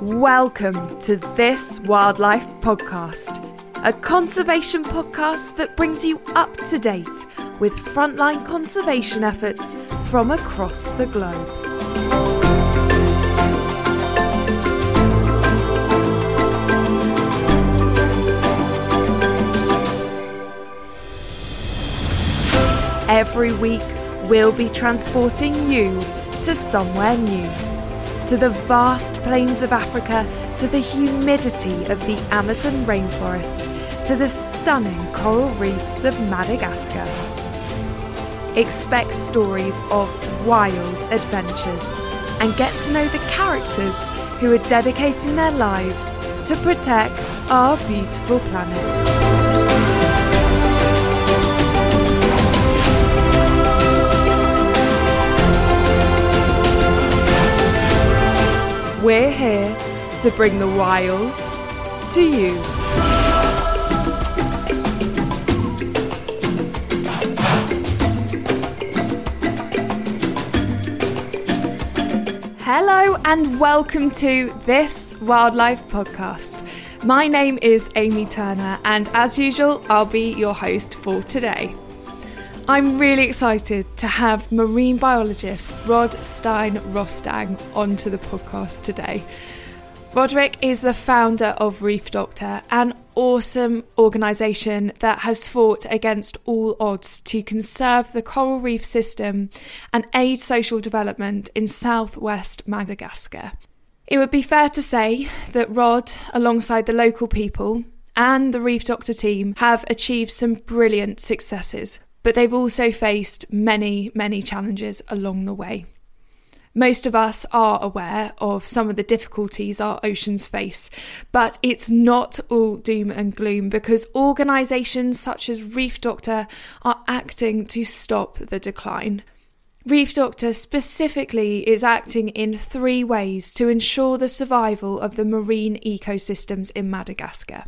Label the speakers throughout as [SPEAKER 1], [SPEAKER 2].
[SPEAKER 1] Welcome to This Wildlife Podcast, a conservation podcast that brings you up to date with frontline conservation efforts from across the globe. Every week, we'll be transporting you to somewhere new to the vast plains of Africa, to the humidity of the Amazon rainforest, to the stunning coral reefs of Madagascar. Expect stories of wild adventures and get to know the characters who are dedicating their lives to protect our beautiful planet. We're here to bring the wild to you. Hello, and welcome to this wildlife podcast. My name is Amy Turner, and as usual, I'll be your host for today. I'm really excited to have marine biologist Rod Stein Rostaing onto the podcast today. Roderick is the founder of Reef Doctor, an awesome organisation that has fought against all odds to conserve the coral reef system and aid social development in southwest Madagascar. It would be fair to say that Rod, alongside the local people and the Reef Doctor team, have achieved some brilliant successes but they've also faced many, many challenges along the way. Most of us are aware of some of the difficulties our oceans face, but it's not all doom and gloom because organisations such as Reef Doctor are acting to stop the decline. Reef Doctor specifically is acting in three ways to ensure the survival of the marine ecosystems in Madagascar.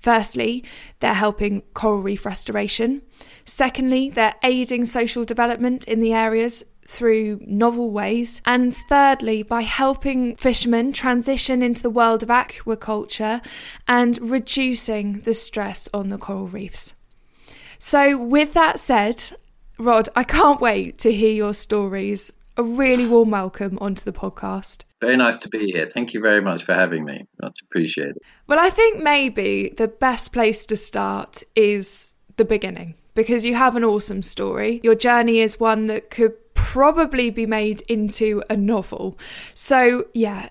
[SPEAKER 1] Firstly, they're helping coral reef restoration. Secondly, they're aiding social development in the areas through novel ways. And thirdly, by helping fishermen transition into the world of aquaculture and reducing the stress on the coral reefs. So, with that said, Rod, I can't wait to hear your stories. A really warm welcome onto the podcast.
[SPEAKER 2] Very nice to be here. Thank you very much for having me. Much appreciated.
[SPEAKER 1] Well, I think maybe the best place to start is the beginning because you have an awesome story. Your journey is one that could probably be made into a novel. So, yeah,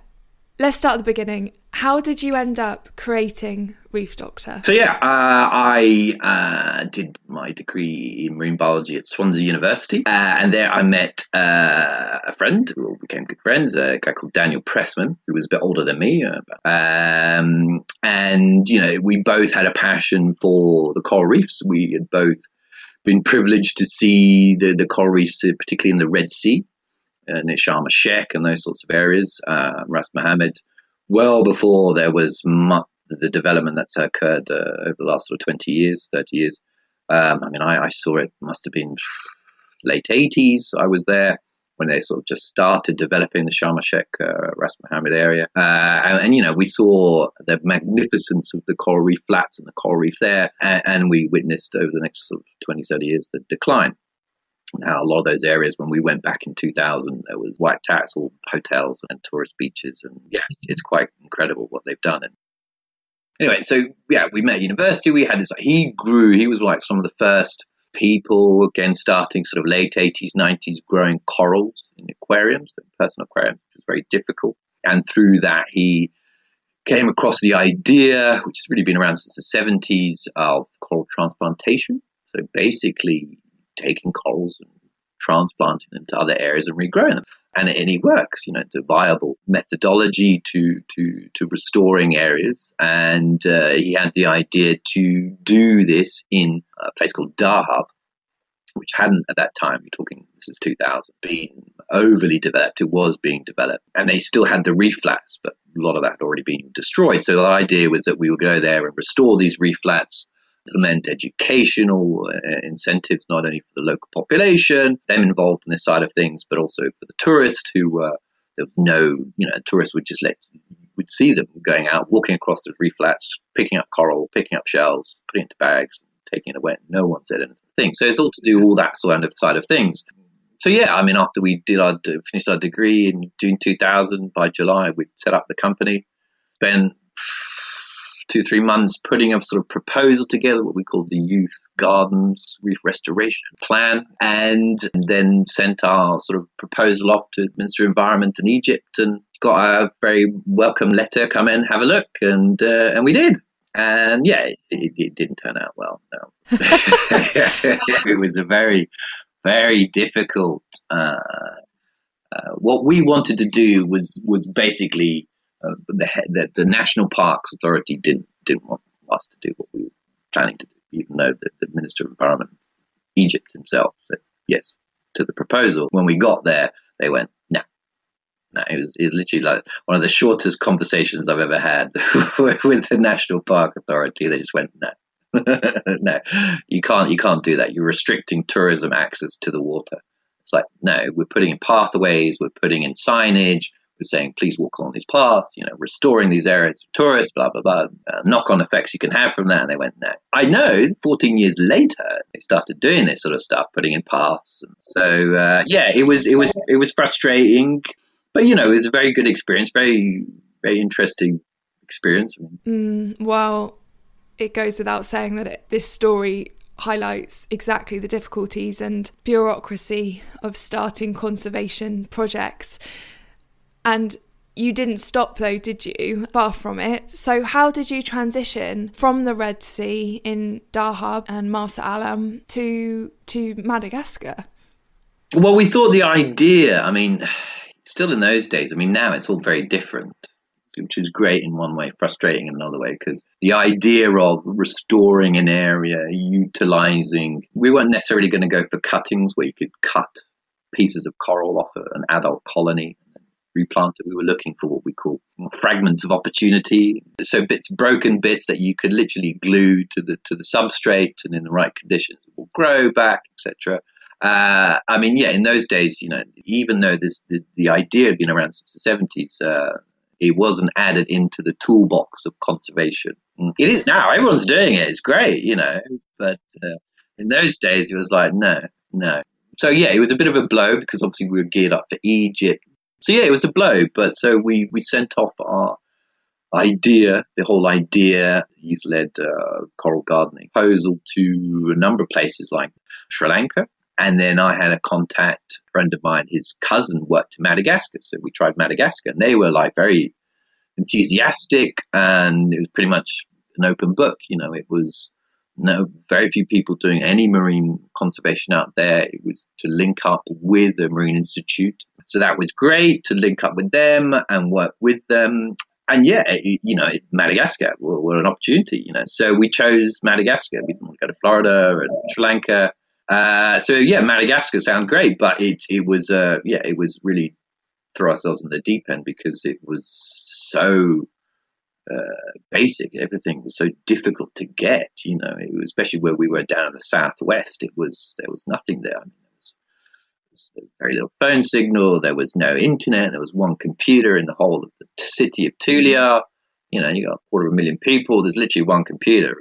[SPEAKER 1] let's start at the beginning. How did you end up creating Reef Doctor?
[SPEAKER 2] So yeah, uh, I uh, did my degree in marine biology at Swansea University, uh, and there I met uh, a friend who became good friends, a guy called Daniel Pressman, who was a bit older than me, uh, um, and you know we both had a passion for the coral reefs. We had both been privileged to see the, the coral reefs, particularly in the Red Sea, uh, Sharm Sheikh and those sorts of areas, uh, Ras Mohammed, well before there was the development that's occurred uh, over the last sort of 20 years, 30 years. Um, I mean, I, I, saw it must have been late 80s. I was there when they sort of just started developing the Sharm el Sheikh, uh, Ras Mohammed area. Uh, and, and, you know, we saw the magnificence of the coral reef flats and the coral reef there. And, and we witnessed over the next sort of 20, 30 years the decline. Now, a lot of those areas, when we went back in 2000, there was white tacks, all hotels and tourist beaches. And yeah, it's quite incredible what they've done. And anyway, so yeah, we met university. We had this, he grew, he was like some of the first people, again, starting sort of late 80s, 90s, growing corals in aquariums, personal aquarium, which was very difficult. And through that, he came across the idea, which has really been around since the 70s, of coral transplantation. So basically, taking corals and transplanting them to other areas and regrowing them. And, and it works, you know, it's a viable methodology to, to, to restoring areas. And uh, he had the idea to do this in a place called Dahab, which hadn't at that time, you're talking, this is 2000, been overly developed. It was being developed. And they still had the reef flats, but a lot of that had already been destroyed. So the idea was that we would go there and restore these reef flats implement educational uh, incentives not only for the local population, them involved in this side of things, but also for the tourists who uh, there was no, you know, tourists would just let would see them going out, walking across the reef flats, picking up coral, picking up shells, putting it into bags, taking it away. No one said anything. So it's all to do all that sort of side of things. So yeah, I mean, after we did our finished our degree in June 2000, by July we set up the company. Spent two three months putting a sort of proposal together, what we call the Youth Gardens Reef Restoration Plan, and then sent our sort of proposal off to the Minister of Environment in Egypt, and got a very welcome letter. Come in, have a look, and uh, and we did. And yeah, it, it, didn't turn out well. No, it was a very, very difficult. Uh, uh, what we wanted to do was was basically the, the, the National Parks Authority didn't didn't want us to do what we were planning to do, even though the, the Minister of Environment, Egypt himself, said yes to the proposal. When we got there, they went no. No, it was, it was literally like one of the shortest conversations I've ever had with the National Park Authority. They just went no. no, you can't. You can't do that. You're restricting tourism access to the water. It's like no, we're putting in pathways, we're putting in signage, saying please walk along these paths. You know, restoring these areas for tourists. Blah blah blah. Uh, knock-on effects you can have from that. And they went no. I know. 14 years later, they started doing this sort of stuff, putting in paths. And so uh, yeah, it was it was it was frustrating, but you know, it was a very good experience. Very very interesting experience.
[SPEAKER 1] Mm, well, it goes without saying that it, this story highlights exactly the difficulties and bureaucracy of starting conservation projects. And you didn't stop though, did you? Far from it. So, how did you transition from the Red Sea in Dahab and Marsa Alam to to Madagascar?
[SPEAKER 2] Well, we thought the idea. I mean, still in those days. I mean, now it's all very different which is great in one way, frustrating in another way, because the idea of restoring an area, utilizing, we weren't necessarily going to go for cuttings where you could cut pieces of coral off an adult colony and replant it. We were looking for what we call fragments of opportunity. So bits, broken bits that you could literally glue to the to the substrate, and in the right conditions, it will grow back, etc. Uh, I mean, yeah, in those days, you know, even though this the, the idea had been around since the seventies, uh, it wasn't added into the toolbox of conservation. It is now. Everyone's doing it. It's great, you know. But uh, in those days, it was like, no, no. So yeah, it was a bit of a blow because obviously we were geared up for Egypt. So yeah, it was a blow. But so we we sent off our idea, the whole idea, youth-led uh, coral gardening proposal to a number of places like Sri Lanka, and then I had a contact a friend of mine, his cousin worked in Madagascar. So we tried Madagascar and they were like very enthusiastic and it was pretty much an open book. You know, it was no very few people doing any marine conservation out there. It was to link up with the Marine Institute. So that was great to link up with them and work with them. And yeah, you know, Madagascar were, were, an opportunity, you know. So we chose Madagascar. We didn't want to go to Florida and Sri Lanka. Uh, so yeah, Madagascar sounds great, but it it was uh, yeah it was really throw ourselves in the deep end because it was so uh, basic. Everything was so difficult to get. You know, was, especially where we were down in the southwest. It was there was nothing there. I mean, there was, very little phone signal. There was no internet. There was one computer in the whole of the city of Tulear. You know, you got a quarter of a million people. There's literally one computer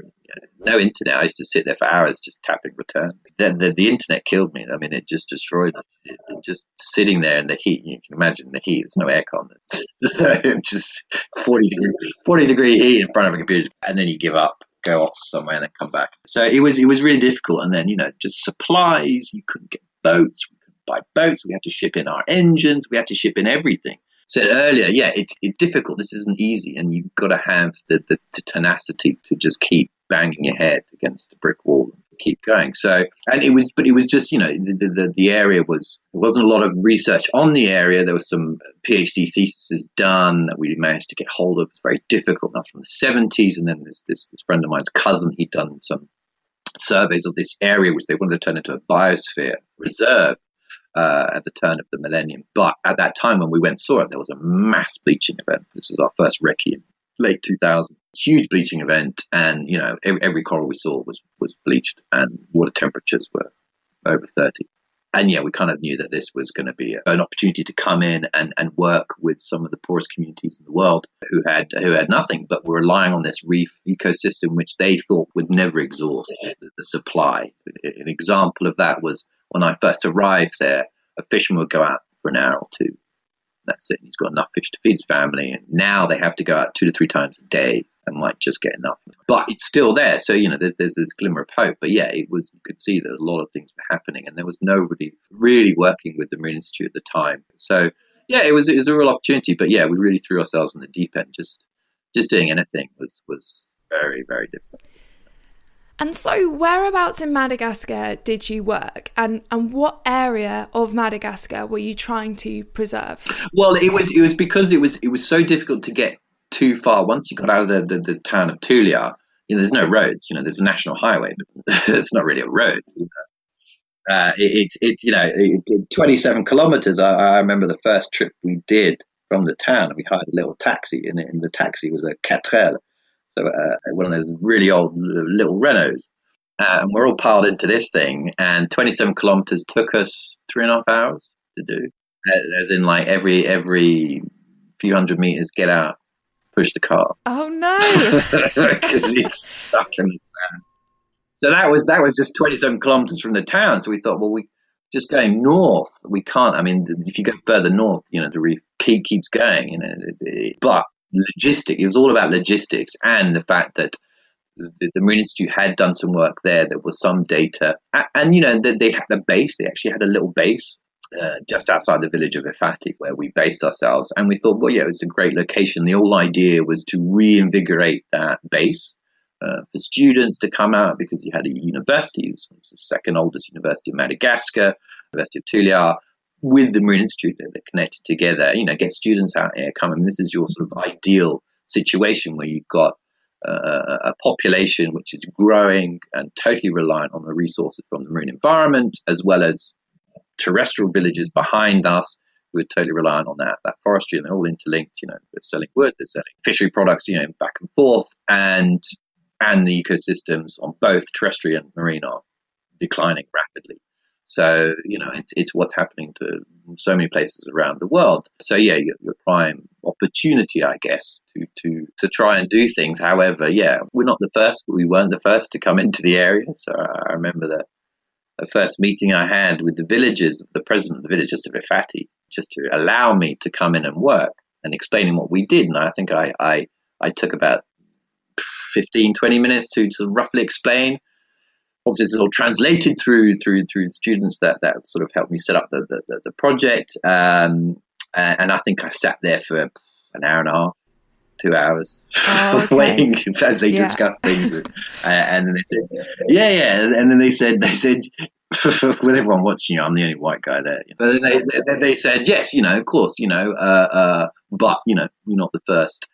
[SPEAKER 2] no internet. I used to sit there for hours just tapping return. The, the, the internet killed me. I mean, it just destroyed it. it. Just sitting there in the heat, you can imagine the heat. There's no aircon. It's just 40 degree, 40 degree heat in front of a computer. And then you give up, go off somewhere and then come back. So it was, it was really difficult. And then, you know, just supplies. You couldn't get boats. We boats. We had to ship in our engines. We had to ship in everything said earlier, yeah, it's it's difficult. This isn't easy, and you've got to have the, the, the tenacity to just keep banging your head against a brick wall and keep going. So, and it was, but it was just, you know, the, the, the area was, there wasn't a lot of research on the area. There was some PhD theses done that we managed to get hold of. It was very difficult, not from the 70s. And then this, this, this friend of mine's cousin, he'd done some surveys of this area, which they wanted to turn into a biosphere reserve. Uh, at the turn of the millennium. But at that time when we went saw it, there was a mass bleaching event. This was our first recce late 2000 huge bleaching event and you know every, every, coral we saw was was bleached and water temperatures were over 30 and yeah, we kind of knew that this was going to be an opportunity to come in and, and work with some of the poorest communities in the world who had who had nothing, but were relying on this reef ecosystem, which they thought would never exhaust the, the supply. An example of that was when I first arrived there, a fisherman would go out for an hour or two. That's it. He's got enough fish to feed his family, and now they have to go out two to three times a day might just get enough. But it's still there. So, you know, there's, there's this glimmer of hope. But yeah, it was, you could see that a lot of things were happening and there was nobody really working with the Marine Institute at the time. So, yeah, it was, it was a real opportunity. But yeah, we really threw ourselves in the deep end. Just, just doing anything was, was very, very difficult.
[SPEAKER 1] And so, whereabouts in Madagascar did you work, and and what area of Madagascar were you trying to preserve?
[SPEAKER 2] Well, it was it was because it was it was so difficult to get too far. Once you got out of the, the, the town of Tulear, you know, there's no roads. You know, there's a national highway, but it's not really a road. Uh, it, it, you know, it, 27 kilometers. I, I, remember the first trip we did from the town. We hired a little taxi, and, and the taxi was a Quatrelle, so uh, one of those really old little Renaults. Uh, and we're all piled into this thing, and 27 kilometers took us three and a half hours to do. As in, like every every few hundred meters, get out, push the car.
[SPEAKER 1] Oh no!
[SPEAKER 2] Because it's stuck in the sand. So that was that was just 27 kilometers from the town. So we thought, well, we just going north. We can't. I mean, if you go further north, you know, the reef keep, keeps going. You know, but logistic. It was all about logistics and the fact that the, the, Marine Institute had done some work there. There was some data, and, and you know, they, they had a base. They actually had a little base uh, just outside the village of Ifaty, where we based ourselves. And we thought, well, yeah, it was a great location. The whole idea was to reinvigorate that base uh, for students to come out because you had a university, it was the second oldest university in Madagascar, University of Tulear, with the Marine Institute that they're connected together. You know, get students out here coming. This is your sort of ideal situation where you've got uh, a population which is growing and totally reliant on the resources from the marine environment, as well as terrestrial villages behind us who are totally reliant on that that forestry, and they're all interlinked. You know, they're selling wood, they're selling fishery products, you know, back and forth, and and the ecosystems on both terrestrial and marine are declining rapidly. So you know, it's, it's what's happening to so many places around the world. So yeah, your, your prime opportunity, I guess, to to to try and do things. However, yeah, we're not the first, but we weren't the first to come into the area. So I remember that a first meeting I had with the villagers, the president of the village, of Ifaty, just to allow me to come in and work and explaining what we did. And I think I, I, I took about 15, 20 minutes to, to roughly explain. Obviously, it's all translated through through through students that, that sort of helped me set up the, the, the project. Um, and I think I sat there for an hour and a half two hours oh, okay. waiting as they yeah. discuss things. Uh, and then they said, yeah, yeah. And then they said, they said, with everyone watching you, I'm the only white guy there. But then they, they, they, said, yes, you know, of course, you know, uh, uh, but, you know, you're not the first.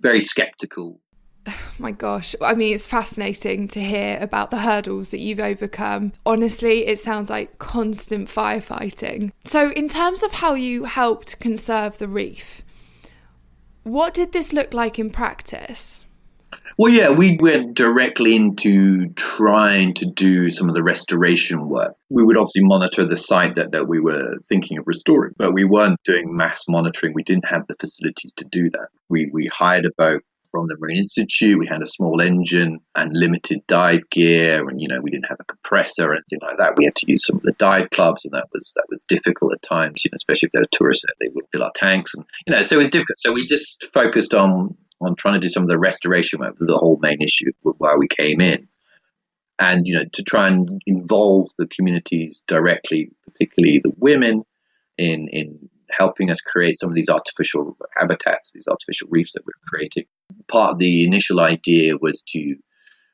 [SPEAKER 2] Very skeptical.
[SPEAKER 1] Oh my gosh. I mean, it's fascinating to hear about the hurdles that you've overcome. Honestly, it sounds like constant firefighting. So, in terms of how you helped conserve the reef, what did this look like in practice?
[SPEAKER 2] Well, yeah, we went directly into trying to do some of the restoration work. We would obviously monitor the site that, that we were thinking of restoring, but we weren't doing mass monitoring. We didn't have the facilities to do that. We, we hired a boat from the Marine Institute. We had a small engine and limited dive gear, and you know we didn't have a compressor or anything like that. We had to use some of the dive clubs, and that was that was difficult at times. You know, especially if there were tourists there, they would fill our tanks, and you know, so it was difficult. So we just focused on on trying to do some of the restoration work. The whole main issue why we came in, and you know, to try and involve the communities directly, particularly the women, in in helping us create some of these artificial habitats, these artificial reefs that we're creating. Part of the initial idea was to,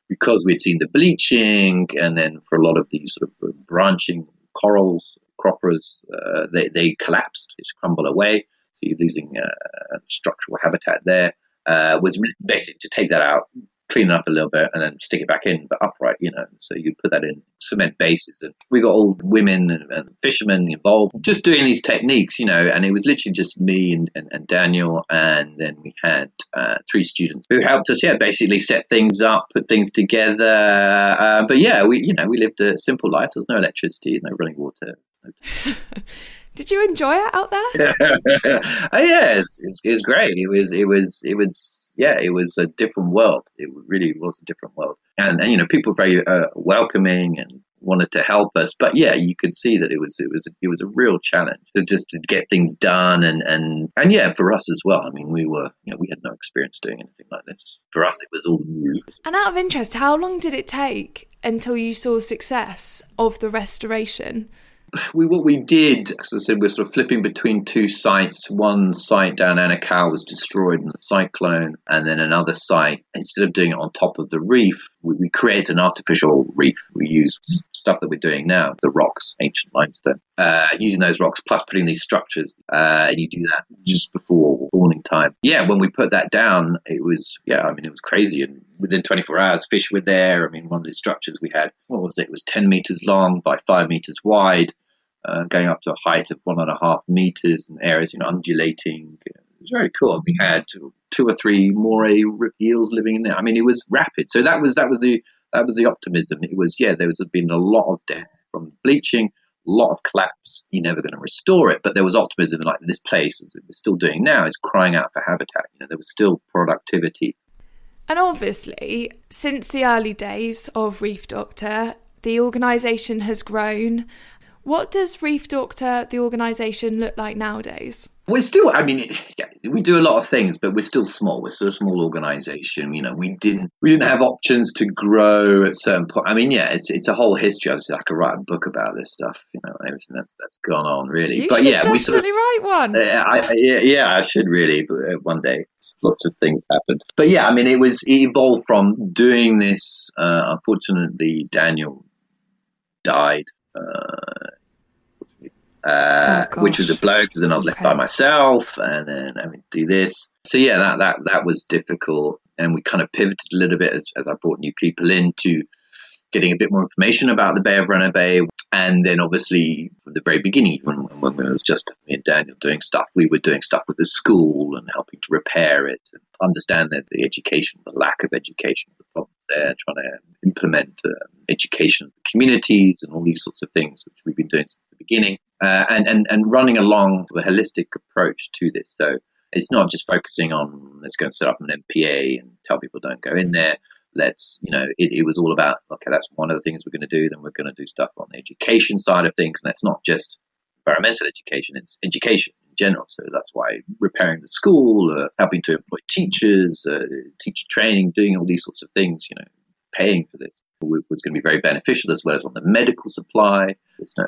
[SPEAKER 2] because we'd seen the bleaching, and then for a lot of these sort of branching corals, croppers, uh, they, they collapsed, they crumble away. So you're losing uh, structural habitat there. Uh, was basically to take that out, clean it up a little bit and then stick it back in, but upright, you know. So you put that in cement bases. And we got old women and, and fishermen involved just doing these techniques, you know, and it was literally just me and, and, and Daniel. And then we had uh, three students who helped us, yeah, basically set things up, put things together. Uh, but yeah, we, you know, we lived a simple life. There was no electricity, no running water.
[SPEAKER 1] Did you enjoy it out there?
[SPEAKER 2] oh, yeah, it's, it's, it's, great. It was, it was, it was, yeah, it was a different world. It really was a different world, and, and you know, people were very uh, welcoming and wanted to help us. But yeah, you could see that it was, it was, it was a real challenge to just to get things done, and and and yeah, for us as well. I mean, we were, you know, we had no experience doing anything like this. For us, it was all new.
[SPEAKER 1] And out of interest, how long did it take until you saw success of the restoration?
[SPEAKER 2] We what we did, as I said, we're sort of flipping between two sites. One site down Anachao was destroyed in the cyclone, and then another site, instead of doing it on top of the reef, we, we create an artificial reef. We use stuff that we're doing now, the rocks, ancient limestone, uh, using those rocks plus putting these structures, uh, and you do that just before spawning time. Yeah, when we put that down, it was yeah, I mean it was crazy, and within 24 hours, fish were there. I mean, one of the structures we had, what was it? It was 10 meters long by five meters wide uh, going up to a height of one and a half meters and areas, you know, undulating. It was very cool. We had two or three moray eels living in there. I mean, it was rapid. So that was that was the that was the optimism. It was yeah, there was been a lot of death from bleaching, a lot of collapse. You're never going to restore it, but there was optimism. Like this place, as we're still doing now, is crying out for habitat. You know, there was still productivity.
[SPEAKER 1] And obviously, since the early days of Reef Doctor, the organisation has grown what does Reef Doctor, the organisation, look like nowadays?
[SPEAKER 2] We're still, I mean, yeah, we do a lot of things, but we're still small. We're still a small organisation. You know, we didn't we didn't have options to grow at certain point. I mean, yeah, it's it's a whole history. I, I could write a book about this stuff. You know, everything that's that's gone on really.
[SPEAKER 1] You
[SPEAKER 2] but yeah,
[SPEAKER 1] we
[SPEAKER 2] sort of
[SPEAKER 1] write one.
[SPEAKER 2] Uh, I, yeah, yeah, I should really. But uh, one day, lots of things happened. But yeah, I mean, it was it evolved from doing this. Uh, unfortunately, Daniel died. Uh, uh, oh, which was a blow because then I was okay. left by myself and then having to do this. So yeah, that that that was difficult, and we kind of pivoted a little bit as, as I brought new people in to getting a bit more information about the Bay of Bay. And then obviously from the very beginning, when, when it was just me and Daniel doing stuff, we were doing stuff with the school and helping to repair it and understand that the education, the lack of education, the problems there, trying to implement uh, education of the communities and all these sorts of things, which we've been doing since the beginning, uh, and, and, and running along a holistic approach to this. So it's not just focusing on let's go and set up an MPA and tell people don't go in there let's you know it, it was all about okay that's one of the things we're going to do then we're going to do stuff on the education side of things and that's not just environmental education it's education in general. So that's why repairing the school uh, helping to employ teachers uh, teacher training doing all these sorts of things you know paying for this was going to be very beneficial as well as on the medical supply. There's no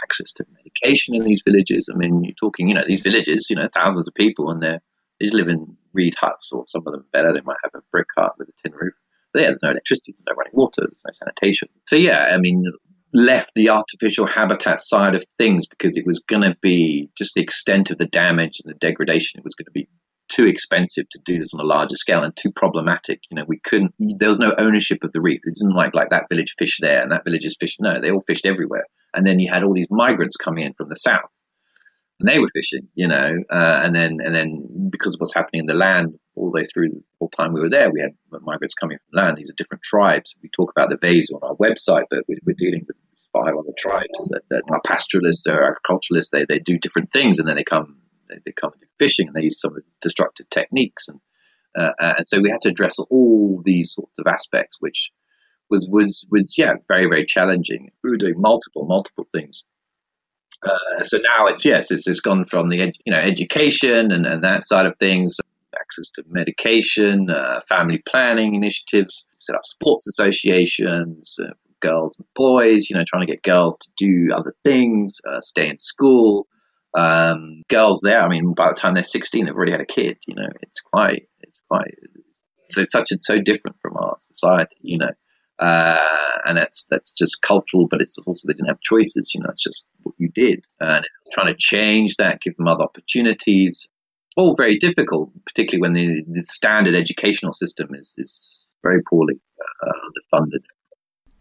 [SPEAKER 2] access to medication in these villages. I mean you're talking you know these villages you know thousands of people and they're they live in reed huts or some of them better. They might have a brick hut with a tin roof yeah, there's no electricity, there's no running water, there's no sanitation. So yeah, I mean, left the artificial habitat side of things because it was going to be just the extent of the damage and the degradation. It was going to be too expensive to do this on a larger scale and too problematic. You know, we couldn't. There was no ownership of the reef. It isn't like like that village fished there and that village is fished. No, they all fished everywhere. And then you had all these migrants coming in from the south and they were fishing, you know, uh, and then and then because of what's happening in the land all the way through the whole time we were there, we had migrants coming from land. These are different tribes. We talk about the Vezo on our website, but we're, we're dealing with five other tribes that, that are pastoralists, they're agriculturalists. They they do different things, and then they come they, they come and do fishing, and they use some destructive techniques, and uh, uh, and so we had to address all these sorts of aspects, which was was was yeah very very challenging. We were doing multiple multiple things. Uh, so now it's yes, it's, it's gone from the ed, you know education and, and that side of things, access to medication, uh, family planning initiatives, set up sports associations, uh, girls and boys, you know, trying to get girls to do other things, uh, stay in school. Um, girls there, I mean, by the time they're 16, they've already had a kid, you know, it's quite, it's quite, so such and so different from our society, you know. Uh, and that's that's just cultural, but it's also they didn't have choices. You know, it's just what you did, and trying to change that, give them other opportunities. All very difficult, particularly when the, the standard educational system is is very poorly uh, underfunded.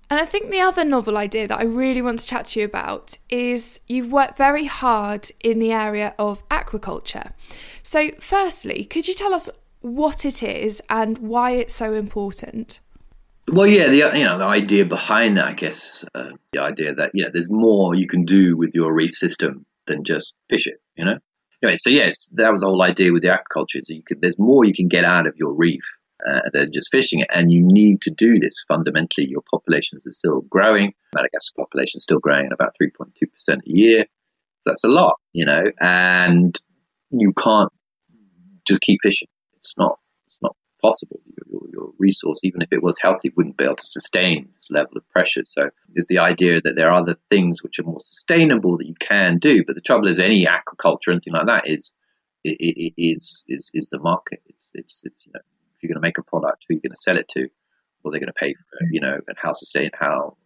[SPEAKER 1] And I think the other novel idea that I really want to chat to you about is you've worked very hard in the area of aquaculture. So, firstly, could you tell us what it is and why it's so important?
[SPEAKER 2] Well, yeah, the you know the idea behind that, I guess, uh, the idea that yeah, there's more you can do with your reef system than just fish it. You know. Anyway, so yeah, that was the whole idea with the aquaculture. So you could, there's more you can get out of your reef uh, than just fishing it, and you need to do this fundamentally. Your populations are still growing. Madagascar population is still growing at about 3.2 percent a year. That's a lot, you know, and you can't just keep fishing. It's not possible. Your, your, resource, even if it was healthy, wouldn't be able to sustain this level of pressure. So there's the idea that there are other things which are more sustainable that you can do. But the trouble is, any aquaculture, anything like that, is it, it is is is the market. It's it's, it's you know, if you're going to make a product, who are you going to sell it to? What are they going to pay for? You know, and how sustain how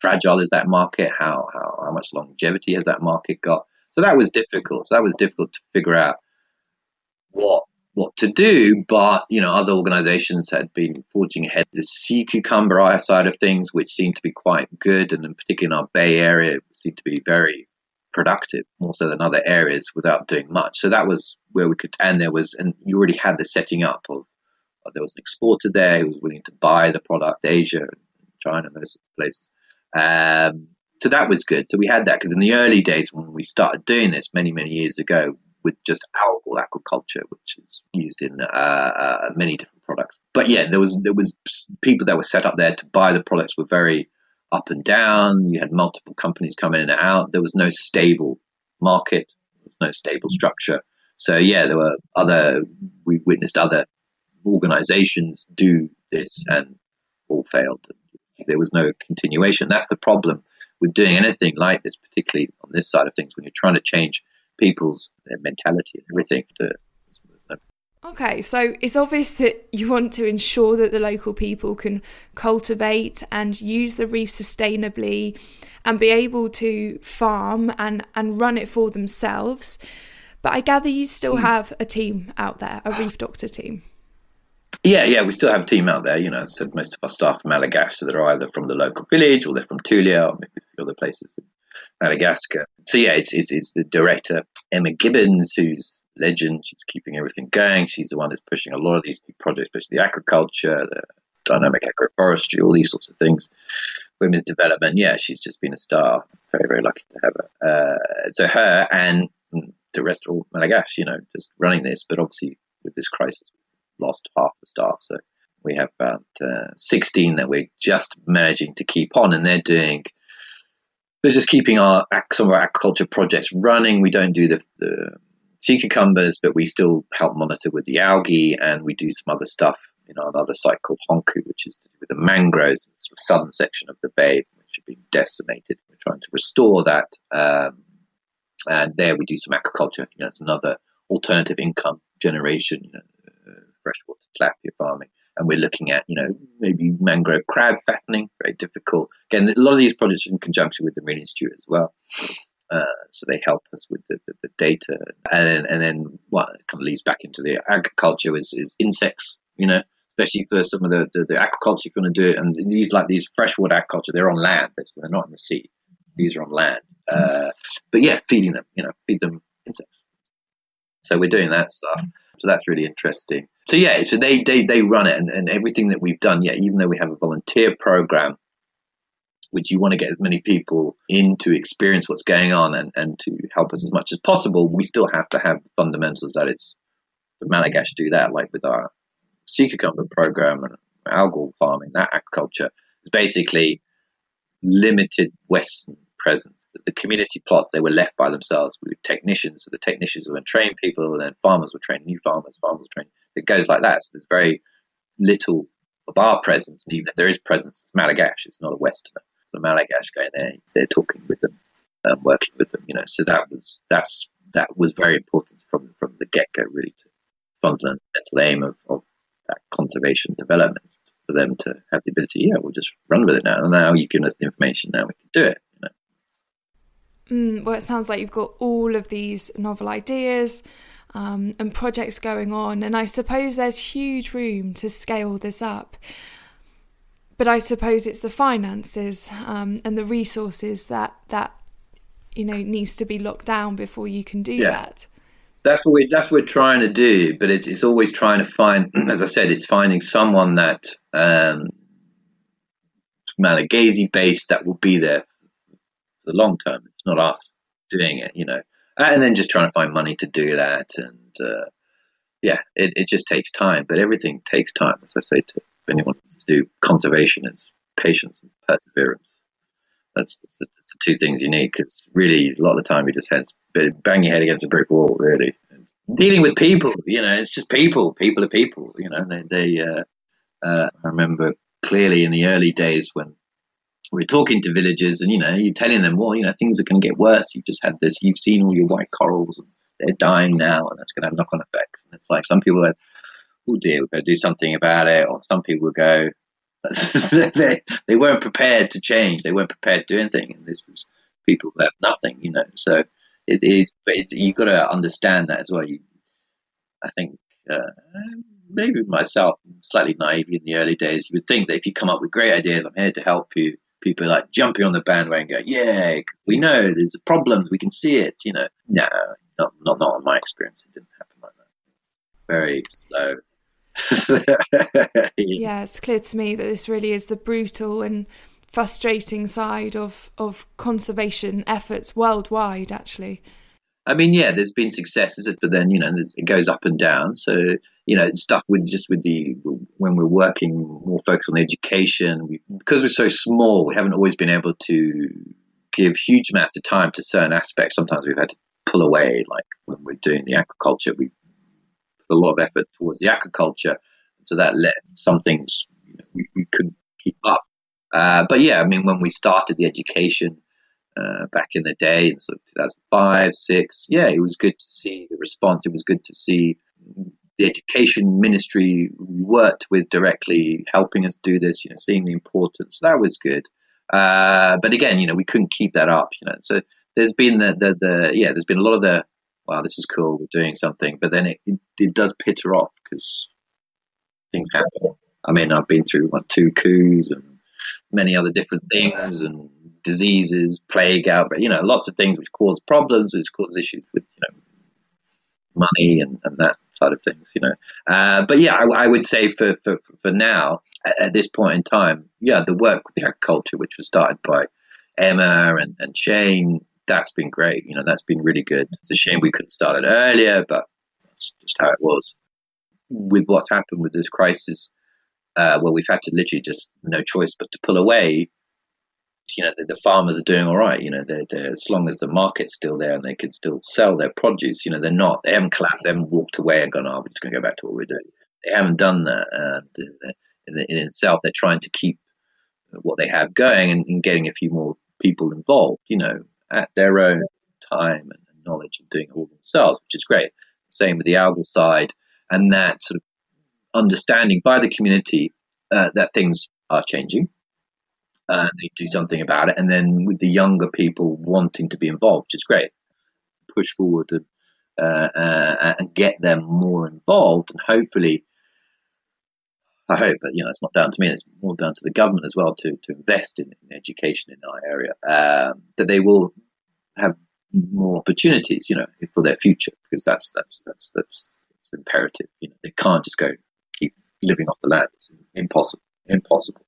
[SPEAKER 2] fragile is that market? How how how much longevity has that market got? So that was difficult. So that was difficult to figure out what what to do, but you know, other organisations had been forging ahead. The sea cucumber side of things, which seemed to be quite good, and in particular in our Bay area, seemed to be very productive, more so than other areas, without doing much. So that was where we could, and there was, and you already had the setting up of uh, there was an exporter there who was willing to buy the product, Asia, China, those places. Um, so that was good. So we had that because in the early days when we started doing this many, many years ago, with just algal aquaculture, which is used in uh, uh, many different products. But yeah, there was there was people that were set up there to buy the products were very up and down. You had multiple companies coming in and out. There was no stable market, no stable structure. So yeah, there were other. We witnessed other organizations do this and all failed. There was no continuation. That's the problem with doing anything like this, particularly on this side of things, when you're trying to change people's mentality and everything. To,
[SPEAKER 1] Okay, so it's obvious that you want to ensure that the local people can cultivate and use the reef sustainably and be able to farm and, and run it for themselves. But I gather you still hmm. have a team out there, a reef doctor team.
[SPEAKER 2] Yeah, yeah, we still have a team out there. You know, I said most of our staff are Malagasy, so they're either from the local village or they're from Tulear or maybe other places. Madagascar. So yeah, it's, it's, it's, the director Emma Gibbons, who's legend. She's keeping everything going. She's the one that's pushing a lot of these new projects, especially the agriculture, the dynamic agroforestry, all these sorts of things. Women's development. Yeah, she's just been a star. Very very lucky to have her. Uh, so her and the rest of Malagasy, you know, just running this. But obviously with this crisis, we've lost half the staff. So we have about uh, 16 that we're just managing to keep on, and they're doing they're just keeping our some of our aquaculture projects running. We don't do the, the sea cucumbers, but we still help monitor with the algae, and we do some other stuff in our another site called Honko, which is to do with the mangroves, the sort of southern section of the bay, which have been decimated. We're trying to restore that, um, and there we do some aquaculture. You know, it's another alternative income generation. You know, uh, freshwater tilapia farming and we're looking at, you know, maybe mangrove crab fattening, very difficult. Again, a lot of these projects are in conjunction with the Marine Institute as well. Uh, so they help us with the, the, the data. And then, and then what kind of leads back into the agriculture is, is insects, you know, especially for some of the, the, the aquaculture if you want to do it. And these, like these freshwater aquaculture, they're on land, they're not in the sea. These are on land. Uh, but yeah, feeding them, you know, feed them insects. So we're doing that stuff. So that's really interesting. So yeah, so they they, they run it and, and everything that we've done, yeah, even though we have a volunteer program, which you want to get as many people in to experience what's going on and, and to help us as much as possible, we still have to have the fundamentals that is the Malagasy do that, like with our sea cucumber program and algal farming, that aquaculture is basically limited Western presence. The community plots, they were left by themselves with technicians. So the technicians would train people, and then farmers would train new farmers, farmers would train. It goes like that. So there's very little of our presence. And even if there is presence, it's Malagasy, it's not a Westerner. So Malagasy going there, they're talking with them, um, working with them, you know. So that was, that's, that was very important from, from the get go, really, to fundamental aim of, of that conservation development for them to have the ability, yeah, we'll just run with it now. And now you give us the information, now we can do it.
[SPEAKER 1] Mm, well, it sounds like you've got all of these novel ideas um, and projects going on, and I suppose there's huge room to scale this up. But I suppose it's the finances um, and the resources that that you know needs to be locked down before you can do yeah. that.
[SPEAKER 2] That's what we that's what we're trying to do, but it's it's always trying to find, as I said, it's finding someone that um, Malagasy base that will be there for the long term. It's not us doing it, you know. And then just trying to find money to do that. And uh, yeah, it, it just takes time. But everything takes time, as I say to anyone who wants to do conservation, is patience and perseverance. That's, that's, the, that's the, two things you need because really a lot of the time you just head, bang your head against a brick wall, really. And dealing with people, you know, it's just people. People are people, you know. They, they uh, uh, I remember clearly in the early days when we are talking to villagers and, you know, you're telling them, well, you know, things are going to get worse. You've just had this, you've seen all your white corals and they're dying now and that's going to have knock on effects. And it's like some people are, oh dear, we've got to do something about it. Or some people go, they, they weren't prepared to change. They weren't prepared to do anything. And this is people that have nothing, you know. So it is, it, you've got to understand that as well. You, I think, uh, maybe myself, slightly naive in the early days, you would think that if you come up with great ideas, I'm here to help you. People like jumping on the bandwagon, go, yeah, we know there's a problem, we can see it. You know, no, not not not in my experience. It didn't happen like that. Very slow.
[SPEAKER 1] yeah, it's clear to me that this really is the brutal and frustrating side of of conservation efforts worldwide. Actually,
[SPEAKER 2] I mean, yeah, there's been successes, but then you know it goes up and down. So you know, stuff with just with the when we're working more focused on education we, because we're so small, we haven't always been able to give huge amounts of time to certain aspects. Sometimes we've had to pull away, like when we're doing the aquaculture, we put a lot of effort towards the aquaculture, so that let some things you know, we, we couldn't keep up. Uh, but yeah, I mean, when we started the education uh, back in the day, in sort of 2005, six, yeah, it was good to see the response. It was good to see the education ministry worked with directly, helping us do this, you know, seeing the importance. That was good. Uh, but again, you know, we couldn't keep that up, you know. So there's been the, the, the yeah, there's been a lot of the, wow, this is cool, we're doing something. But then it, it, it does pitter off because things happen. I mean, I've been through what, two coups and many other different things and diseases, plague out, you know, lots of things which cause problems, which cause issues with, you know, money and, and that side of things, you know. Uh, but yeah, I, I, would say for, for, for now, at, at, this point in time, yeah, the work with the agriculture, which was started by Emma and, and Shane, that's been great. You know, that's been really good. It's a shame we couldn't start it earlier, but that's just how it was. With what's happened with this crisis, uh, well, we've had to literally just no choice but to pull away you know the, the, farmers are doing all right. You know, they're, they're, as long as the market's still there and they can still sell their produce. You know, they're not. They haven't collapsed. They haven't walked away and gone, "Oh, we're just going to go back to what we're doing." They haven't done that. And uh, in, in, itself, they're trying to keep what they have going and, and, getting a few more people involved. You know, at their own time and knowledge and doing it all themselves, which is great. Same with the algal side and that sort of understanding by the community uh, that things are changing and they do something about it. And then with the younger people wanting to be involved, which is great, push forward and, uh, uh, and get them more involved. And hopefully, I hope, but you know, it's not down to me. It's more down to the government as well to, to invest in, in education in our area. Um, that they will have more opportunities, you know, for their future, because that's that's that's that's, that's imperative. You know, they can't just go keep living off the land. It's impossible. Impossible.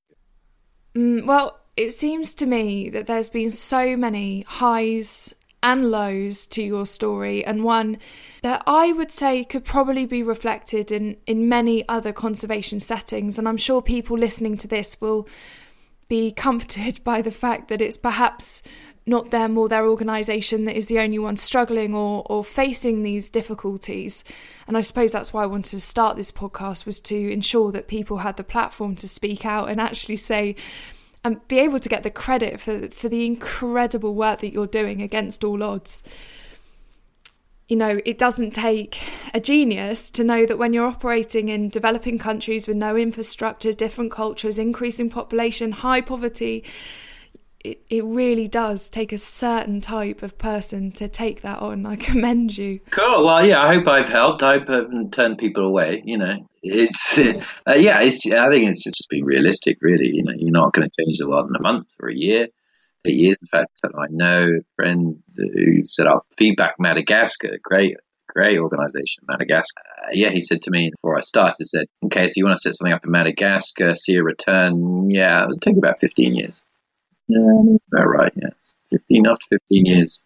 [SPEAKER 1] Mm, well, it seems to me that there's been so many highs and lows to your story, and one that I would say could probably be reflected in, in many other conservation settings. And I'm sure people listening to this will be comforted by the fact that it's perhaps not them or their organisation that is the only one struggling or, or facing these difficulties. And I suppose that's why I wanted to start this podcast was to ensure that people had the platform to speak out and actually say and be able to get the credit for for the incredible work that you're doing against all odds. You know, it doesn't take a genius to know that when you're operating in developing countries with no infrastructure, different cultures, increasing population, high poverty, it, it really does take a certain type of person to take that on. I commend you.
[SPEAKER 2] Cool. Well, yeah, I hope I've helped. I hope I haven't turned people away. You know, it's uh, yeah. It's I think it's just, being realistic. Really, you know, you're not going to change the world in a month or a year. Eight years. In fact, I know a friend who set up Feedback Madagascar, great, great organization, Madagascar. Uh, yeah, he said to me before I started, said, okay, so you want to set something up in Madagascar, see a return? Yeah, it'll take about 15 years. Yeah, that's about right, yes. 15, after 15 years,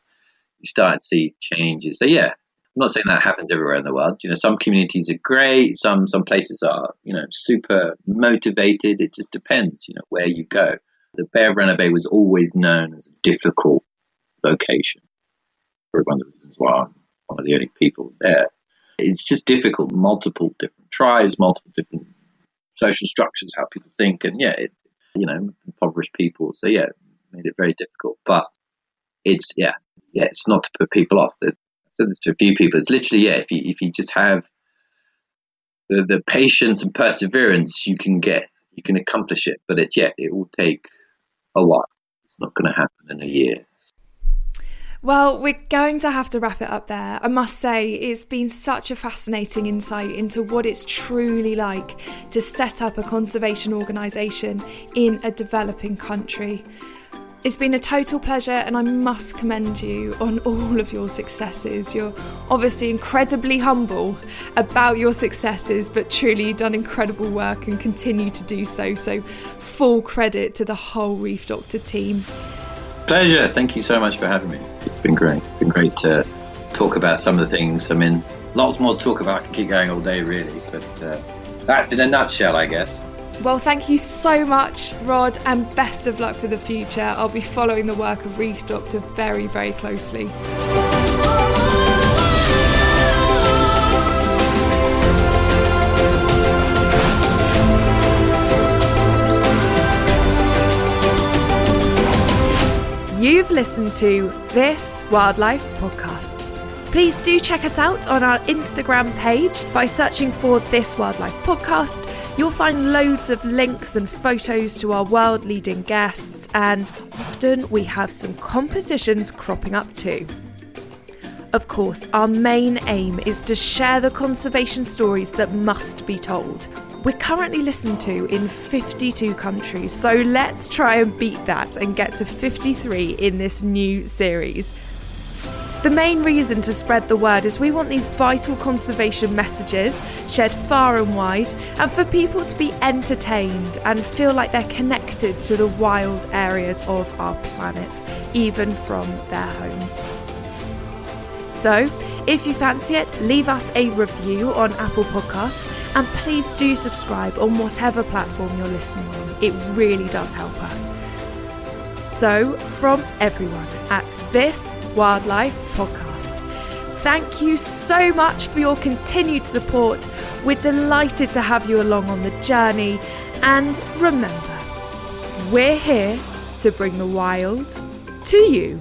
[SPEAKER 2] you start to see changes. So yeah, I'm not saying that happens everywhere in the world. You know, some communities are great, some some places are, you know, super motivated. It just depends, you know, where you go. The Bay of Ranobe was always known as a difficult location. For one of the reasons why I'm one of the only people there. It's just difficult, multiple different tribes, multiple different social structures, how people think, and yeah, it, you know, impoverished people. So yeah, it made it very difficult. But it's yeah, yeah, it's not to put people off. I said this to a few people. It's literally yeah, if you if you just have the the patience and perseverance, you can get you can accomplish it. But it yeah, it will take a while. It's not going to happen in a year.
[SPEAKER 1] Well, we're going to have to wrap it up there. I must say, it's been such a fascinating insight into what it's truly like to set up a conservation organisation in a developing country. It's been a total pleasure, and I must commend you on all of your successes. You're obviously incredibly humble about your successes, but truly you've done incredible work and continue to do so. So, full credit to the whole Reef Doctor team.
[SPEAKER 2] Pleasure. Thank you so much for having me. Been great. Been great to talk about some of the things. I mean, lots more to talk about. I can keep going all day, really. But uh, that's in a nutshell, I guess.
[SPEAKER 1] Well, thank you so much, Rod, and best of luck for the future. I'll be following the work of Reef Doctor very, very closely. You've listened to This Wildlife Podcast. Please do check us out on our Instagram page by searching for This Wildlife Podcast. You'll find loads of links and photos to our world leading guests, and often we have some competitions cropping up too. Of course, our main aim is to share the conservation stories that must be told. We're currently listened to in 52 countries, so let's try and beat that and get to 53 in this new series. The main reason to spread the word is we want these vital conservation messages shared far and wide, and for people to be entertained and feel like they're connected to the wild areas of our planet, even from their homes. So, if you fancy it, leave us a review on Apple Podcasts and please do subscribe on whatever platform you're listening on. It really does help us. So, from everyone at this Wildlife Podcast, thank you so much for your continued support. We're delighted to have you along on the journey. And remember, we're here to bring the wild to you.